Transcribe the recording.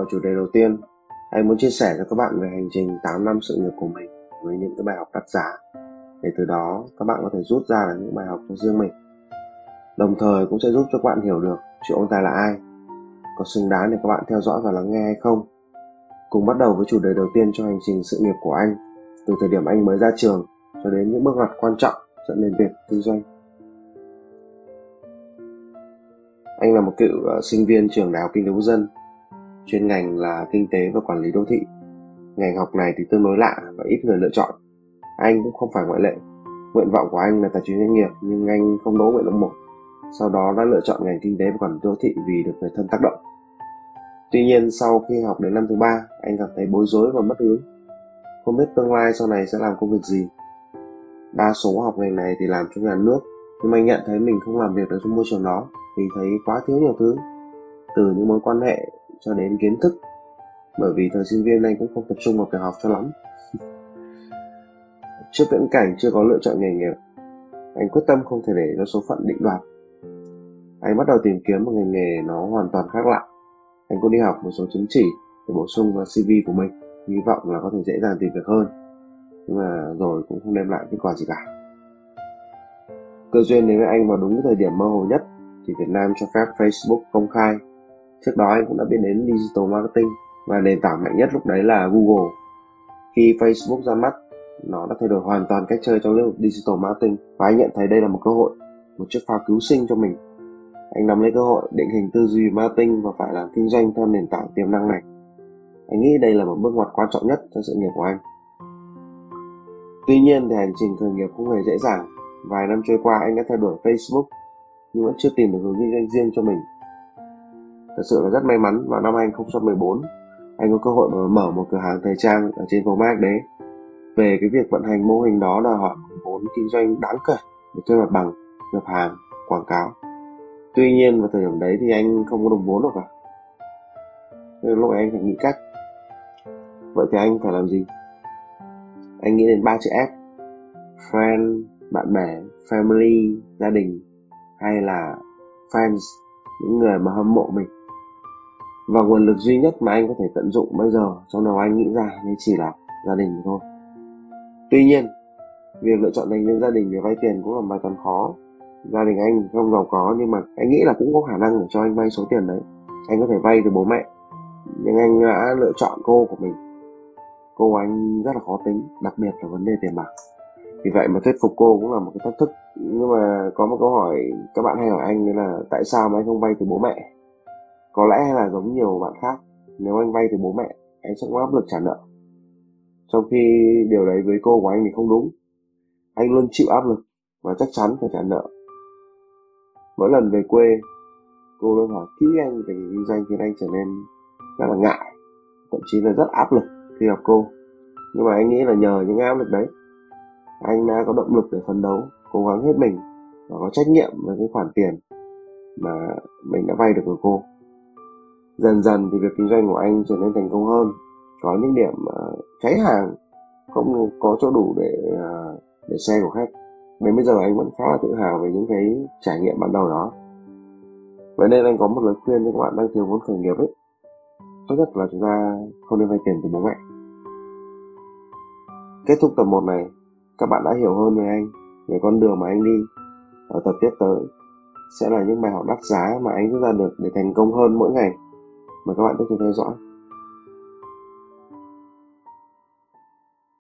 vào chủ đề đầu tiên, anh muốn chia sẻ cho các bạn về hành trình 8 năm sự nghiệp của mình với những cái bài học đắt giá để từ đó các bạn có thể rút ra được những bài học cho riêng mình. Đồng thời cũng sẽ giúp cho các bạn hiểu được triệu ông tài là ai, có xứng đáng để các bạn theo dõi và lắng nghe hay không. Cùng bắt đầu với chủ đề đầu tiên cho hành trình sự nghiệp của anh, từ thời điểm anh mới ra trường cho đến những bước ngoặt quan trọng dẫn đến việc kinh doanh. Anh là một cựu ờ, sinh viên trường Đại học Kinh tế Quốc dân chuyên ngành là kinh tế và quản lý đô thị. Ngành học này thì tương đối lạ và ít người lựa chọn. Anh cũng không phải ngoại lệ. Nguyện vọng của anh là tài chính doanh nghiệp nhưng anh không đỗ nguyện vọng một. Sau đó đã lựa chọn ngành kinh tế và quản lý đô thị vì được người thân tác động. Tuy nhiên sau khi học đến năm thứ ba, anh cảm thấy bối rối và mất hướng. Không biết tương lai sau này sẽ làm công việc gì. Đa số học ngành này thì làm trong nhà nước, nhưng anh nhận thấy mình không làm việc ở trong môi trường đó vì thấy quá thiếu nhiều thứ. Từ những mối quan hệ cho đến kiến thức. Bởi vì thời sinh viên anh cũng không tập trung vào việc học cho lắm. Trước viễn cảnh chưa có lựa chọn nghề nghiệp, anh quyết tâm không thể để cho số phận định đoạt. Anh bắt đầu tìm kiếm một ngành nghề nó hoàn toàn khác lạ. Anh cũng đi học một số chứng chỉ để bổ sung vào cv của mình, hy vọng là có thể dễ dàng tìm việc hơn. Nhưng mà rồi cũng không đem lại kết quả gì cả. Cơ duyên đến với anh vào đúng thời điểm mơ hồ nhất thì Việt Nam cho phép Facebook công khai Trước đó anh cũng đã biết đến digital marketing và nền tảng mạnh nhất lúc đấy là Google. Khi Facebook ra mắt, nó đã thay đổi hoàn toàn cách chơi trong lĩnh vực digital marketing và anh nhận thấy đây là một cơ hội, một chiếc phao cứu sinh cho mình. Anh nắm lấy cơ hội định hình tư duy marketing và phải làm kinh doanh theo nền tảng tiềm năng này. Anh nghĩ đây là một bước ngoặt quan trọng nhất cho sự nghiệp của anh. Tuy nhiên thì hành trình khởi nghiệp không hề dễ dàng. Vài năm trôi qua anh đã theo đuổi Facebook nhưng vẫn chưa tìm được hướng kinh doanh riêng cho mình Thật sự là rất may mắn vào năm 2014 anh có cơ hội mở một cửa hàng thời trang ở trên phố Mark đấy Về cái việc vận hành mô hình đó đòi hỏi vốn kinh doanh đáng kể để thuê mặt bằng, nhập hàng, quảng cáo. Tuy nhiên vào thời điểm đấy thì anh không có đồng vốn được cả. Nên lúc ấy anh phải nghĩ cách. Vậy thì anh phải làm gì? Anh nghĩ đến ba chữ F. Friend, bạn bè, family, gia đình hay là fans, những người mà hâm mộ mình và nguồn lực duy nhất mà anh có thể tận dụng bây giờ, trong đầu anh nghĩ ra thì chỉ là gia đình thôi. Tuy nhiên, việc lựa chọn thành viên gia đình để vay tiền cũng là bài toán khó. Gia đình anh không giàu có, nhưng mà anh nghĩ là cũng có khả năng để cho anh vay số tiền đấy. Anh có thể vay từ bố mẹ, nhưng anh đã lựa chọn cô của mình. Cô anh rất là khó tính, đặc biệt là vấn đề tiền bạc. Vì vậy mà thuyết phục cô cũng là một cái thách thức. Nhưng mà có một câu hỏi các bạn hay hỏi anh đấy là tại sao mà anh không vay từ bố mẹ? Có lẽ là giống nhiều bạn khác, nếu anh vay từ bố mẹ, anh sẽ có áp lực trả nợ. Trong khi điều đấy với cô của anh thì không đúng. Anh luôn chịu áp lực và chắc chắn phải trả nợ. Mỗi lần về quê, cô luôn hỏi kỹ anh về kinh doanh khiến anh trở nên rất là ngại, thậm chí là rất áp lực khi gặp cô. Nhưng mà anh nghĩ là nhờ những áp lực đấy, anh đã có động lực để phấn đấu, cố gắng hết mình và có trách nhiệm với cái khoản tiền mà mình đã vay được của cô dần dần thì việc kinh doanh của anh trở nên thành công hơn. Có những điểm uh, cháy hàng không có chỗ đủ để uh, để xe của khách. Đến bây giờ anh vẫn khá là tự hào về những cái trải nghiệm ban đầu đó. Vậy nên anh có một lời khuyên cho các bạn đang thiếu vốn khởi nghiệp ấy. Tốt nhất là chúng ta không nên vay tiền từ bố mẹ. Kết thúc tập 1 này các bạn đã hiểu hơn về anh về con đường mà anh đi. Ở tập tiếp tới sẽ là những bài học đắt giá mà anh rút ra được để thành công hơn mỗi ngày mời các bạn tiếp tục theo dõi.